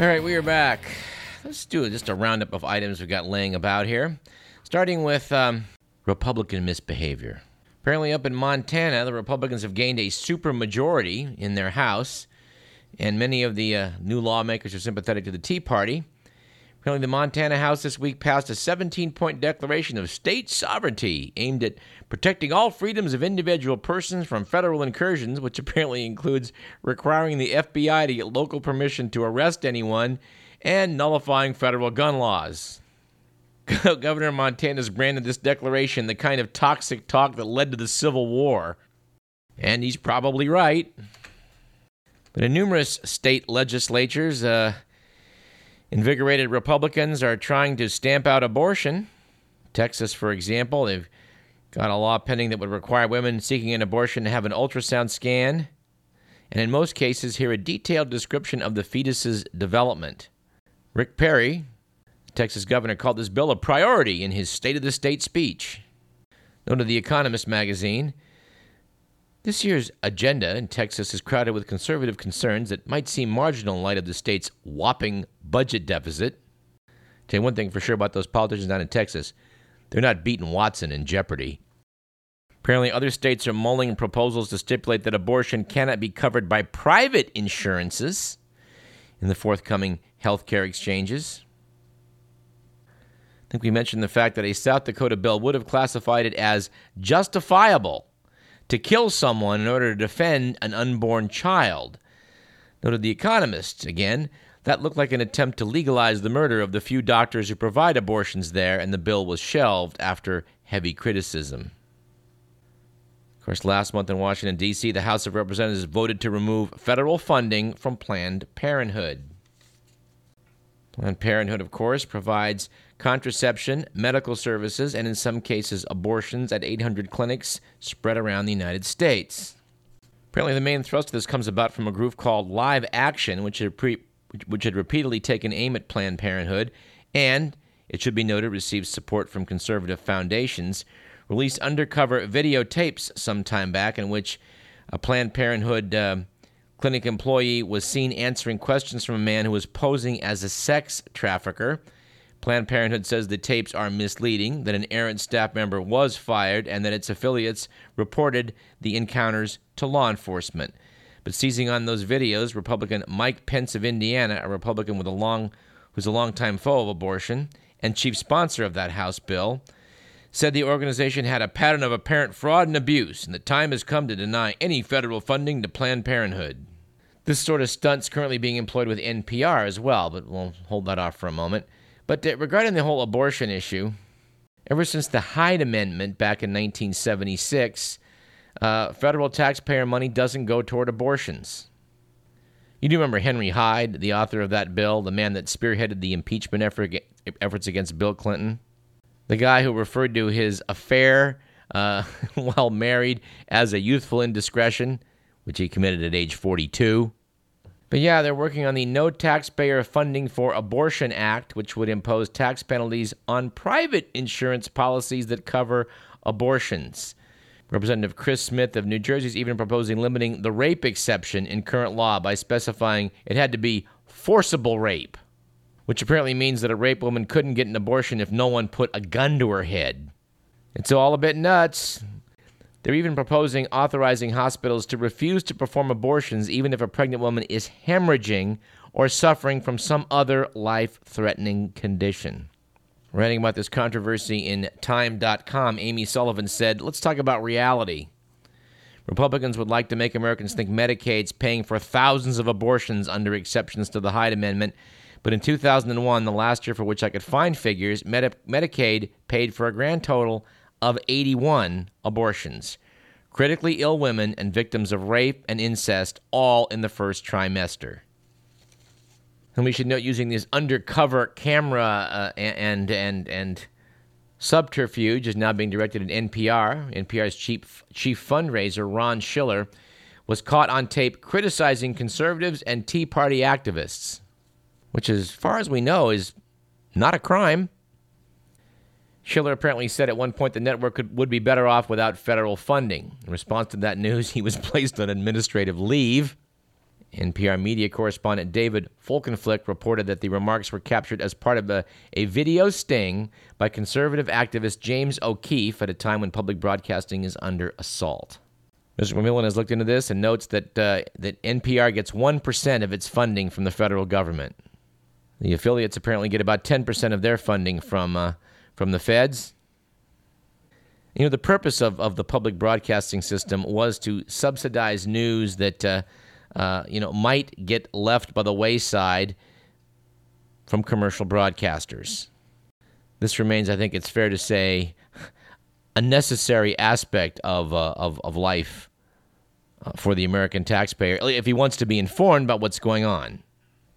All right, we are back. Let's do just a roundup of items we've got laying about here, starting with um, Republican misbehavior. Apparently, up in Montana, the Republicans have gained a supermajority in their House, and many of the uh, new lawmakers are sympathetic to the Tea Party. Apparently, the Montana House this week passed a 17 point declaration of state sovereignty aimed at protecting all freedoms of individual persons from federal incursions, which apparently includes requiring the FBI to get local permission to arrest anyone and nullifying federal gun laws. Governor Montana's branded this declaration the kind of toxic talk that led to the Civil War. And he's probably right. But in numerous state legislatures, uh, Invigorated Republicans are trying to stamp out abortion. Texas, for example, they've got a law pending that would require women seeking an abortion to have an ultrasound scan, and in most cases, hear a detailed description of the fetus's development. Rick Perry, Texas governor, called this bill a priority in his State of the State speech. Known to The Economist magazine this year's agenda in Texas is crowded with conservative concerns that might seem marginal in light of the state's whopping budget deficit. Tell you one thing for sure about those politicians down in Texas they're not beating Watson in Jeopardy. Apparently, other states are mulling proposals to stipulate that abortion cannot be covered by private insurances in the forthcoming health care exchanges. I think we mentioned the fact that a South Dakota bill would have classified it as justifiable to kill someone in order to defend an unborn child. Noted The Economist, again, that looked like an attempt to legalize the murder of the few doctors who provide abortions there, and the bill was shelved after heavy criticism. Of course, last month in Washington, D.C., the House of Representatives voted to remove federal funding from Planned Parenthood. Planned Parenthood, of course, provides contraception, medical services, and in some cases, abortions at 800 clinics spread around the United States. Apparently, the main thrust of this comes about from a group called Live Action, which had, pre- which had repeatedly taken aim at Planned Parenthood and, it should be noted, received support from conservative foundations, released undercover videotapes some time back in which a Planned Parenthood uh, clinic employee was seen answering questions from a man who was posing as a sex trafficker Planned Parenthood says the tapes are misleading, that an errant staff member was fired, and that its affiliates reported the encounters to law enforcement. But seizing on those videos, Republican Mike Pence of Indiana, a Republican with a long, who's a longtime foe of abortion and chief sponsor of that House bill, said the organization had a pattern of apparent fraud and abuse, and the time has come to deny any federal funding to Planned Parenthood. This sort of stunt's currently being employed with NPR as well, but we'll hold that off for a moment. But uh, regarding the whole abortion issue, ever since the Hyde Amendment back in 1976, uh, federal taxpayer money doesn't go toward abortions. You do remember Henry Hyde, the author of that bill, the man that spearheaded the impeachment effort, efforts against Bill Clinton? The guy who referred to his affair uh, while married as a youthful indiscretion, which he committed at age 42. But yeah, they're working on the No Taxpayer Funding for Abortion Act, which would impose tax penalties on private insurance policies that cover abortions. Representative Chris Smith of New Jersey is even proposing limiting the rape exception in current law by specifying it had to be forcible rape, which apparently means that a rape woman couldn't get an abortion if no one put a gun to her head. It's all a bit nuts. They're even proposing authorizing hospitals to refuse to perform abortions even if a pregnant woman is hemorrhaging or suffering from some other life threatening condition. Writing about this controversy in Time.com, Amy Sullivan said, Let's talk about reality. Republicans would like to make Americans think Medicaid's paying for thousands of abortions under exceptions to the Hyde Amendment. But in 2001, the last year for which I could find figures, Medi- Medicaid paid for a grand total of 81 abortions. Critically ill women and victims of rape and incest, all in the first trimester. And we should note using this undercover camera uh, and and and subterfuge is now being directed at NPR. NPR's chief chief fundraiser Ron Schiller was caught on tape criticizing conservatives and Tea Party activists, which, as far as we know, is not a crime. Schiller apparently said at one point the network could, would be better off without federal funding. In response to that news, he was placed on administrative leave. NPR media correspondent David Folkenflik reported that the remarks were captured as part of a, a video sting by conservative activist James O'Keefe at a time when public broadcasting is under assault. Mr. McMillan has looked into this and notes that, uh, that NPR gets 1% of its funding from the federal government. The affiliates apparently get about 10% of their funding from, uh, from the feds. You know, the purpose of, of the public broadcasting system was to subsidize news that uh, uh, you know, might get left by the wayside from commercial broadcasters. This remains, I think it's fair to say, a necessary aspect of, uh, of, of life uh, for the American taxpayer if he wants to be informed about what's going on.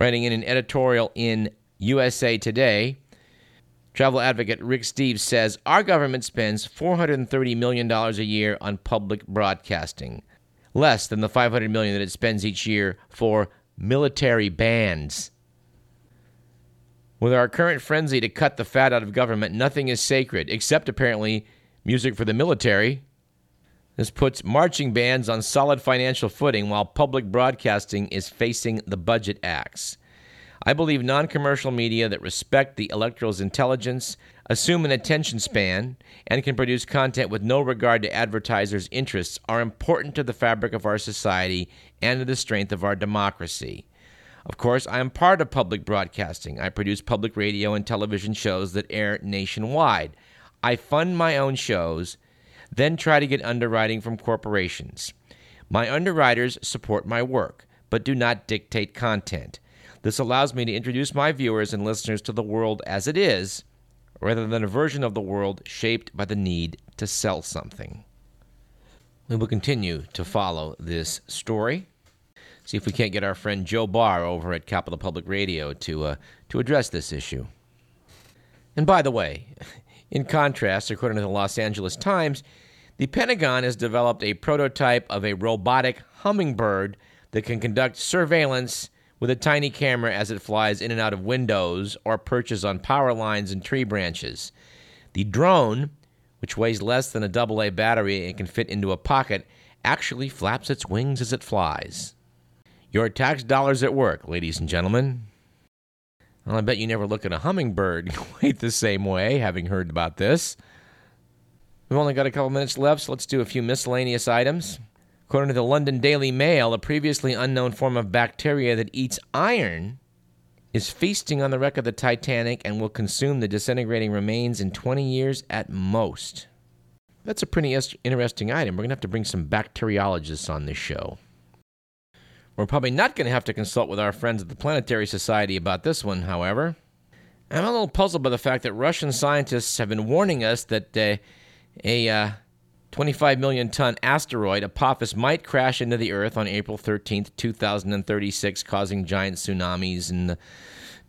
Writing in an editorial in USA Today, travel advocate Rick Steves says Our government spends $430 million a year on public broadcasting less than the 500 million that it spends each year for military bands. With our current frenzy to cut the fat out of government, nothing is sacred, except apparently music for the military. This puts marching bands on solid financial footing while public broadcasting is facing the budget axe. I believe non commercial media that respect the electoral's intelligence, assume an attention span, and can produce content with no regard to advertisers' interests are important to the fabric of our society and to the strength of our democracy. Of course, I am part of public broadcasting. I produce public radio and television shows that air nationwide. I fund my own shows, then try to get underwriting from corporations. My underwriters support my work, but do not dictate content. This allows me to introduce my viewers and listeners to the world as it is, rather than a version of the world shaped by the need to sell something. We will continue to follow this story. See if we can't get our friend Joe Barr over at Capital Public Radio to, uh, to address this issue. And by the way, in contrast, according to the Los Angeles Times, the Pentagon has developed a prototype of a robotic hummingbird that can conduct surveillance with a tiny camera as it flies in and out of windows or perches on power lines and tree branches. The drone, which weighs less than a AA battery and can fit into a pocket, actually flaps its wings as it flies. Your tax dollars at work, ladies and gentlemen. Well, I bet you never look at a hummingbird quite the same way, having heard about this. We've only got a couple minutes left, so let's do a few miscellaneous items. According to the London Daily Mail, a previously unknown form of bacteria that eats iron is feasting on the wreck of the Titanic and will consume the disintegrating remains in 20 years at most. That's a pretty interesting item. We're going to have to bring some bacteriologists on this show. We're probably not going to have to consult with our friends at the Planetary Society about this one, however. I'm a little puzzled by the fact that Russian scientists have been warning us that uh, a uh, 25 million ton asteroid Apophis might crash into the Earth on April 13th, 2036, causing giant tsunamis and the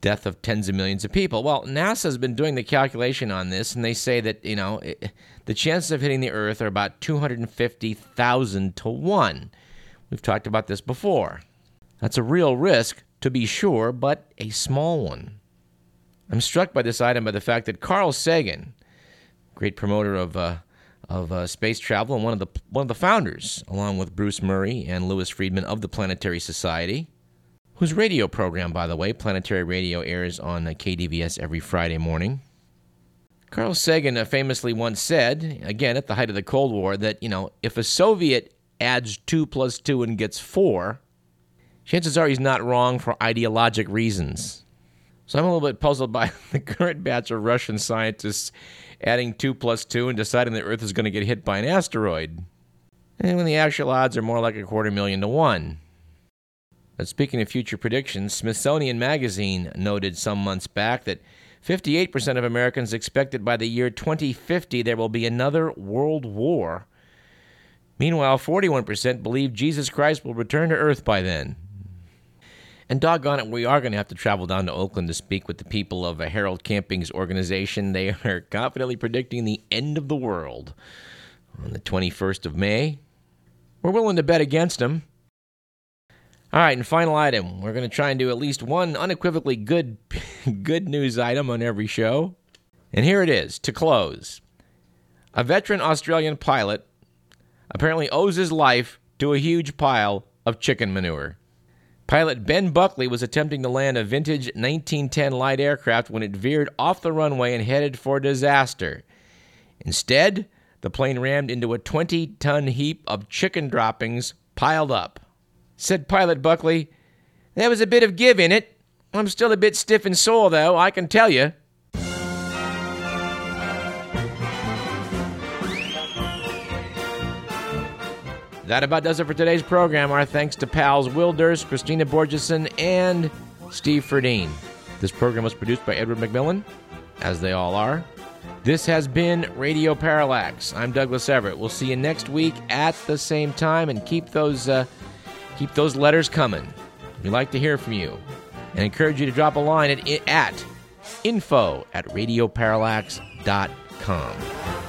death of tens of millions of people. Well, NASA has been doing the calculation on this, and they say that, you know, it, the chances of hitting the Earth are about 250,000 to 1. We've talked about this before. That's a real risk, to be sure, but a small one. I'm struck by this item by the fact that Carl Sagan, great promoter of uh, of uh, space travel and one of the one of the founders, along with Bruce Murray and Louis Friedman of the Planetary Society, whose radio program, by the way, Planetary Radio, airs on uh, KDVS every Friday morning. Carl Sagan uh, famously once said, again at the height of the Cold War, that you know if a Soviet adds two plus two and gets four, chances are he's not wrong for ideologic reasons. So I'm a little bit puzzled by the current batch of Russian scientists adding 2 plus 2 and deciding the Earth is going to get hit by an asteroid. And when the actual odds are more like a quarter million to one. But speaking of future predictions, Smithsonian Magazine noted some months back that 58% of Americans expected by the year 2050 there will be another world war. Meanwhile, 41% believe Jesus Christ will return to Earth by then. And doggone it, we are going to have to travel down to Oakland to speak with the people of a Harold Camping's organization. They are confidently predicting the end of the world on the 21st of May. We're willing to bet against them. All right, and final item. We're going to try and do at least one unequivocally good good news item on every show. And here it is to close. A veteran Australian pilot apparently owes his life to a huge pile of chicken manure. Pilot Ben Buckley was attempting to land a vintage 1910 light aircraft when it veered off the runway and headed for disaster. Instead, the plane rammed into a 20 ton heap of chicken droppings piled up. Said Pilot Buckley, There was a bit of give in it. I'm still a bit stiff and sore, though, I can tell you. That about does it for today's program. Our thanks to pals Will Durst, Christina Borgeson, and Steve Ferdine. This program was produced by Edward McMillan, as they all are. This has been Radio Parallax. I'm Douglas Everett. We'll see you next week at the same time, and keep those uh, keep those letters coming. We'd like to hear from you, and encourage you to drop a line at, at info at radioparallax.com.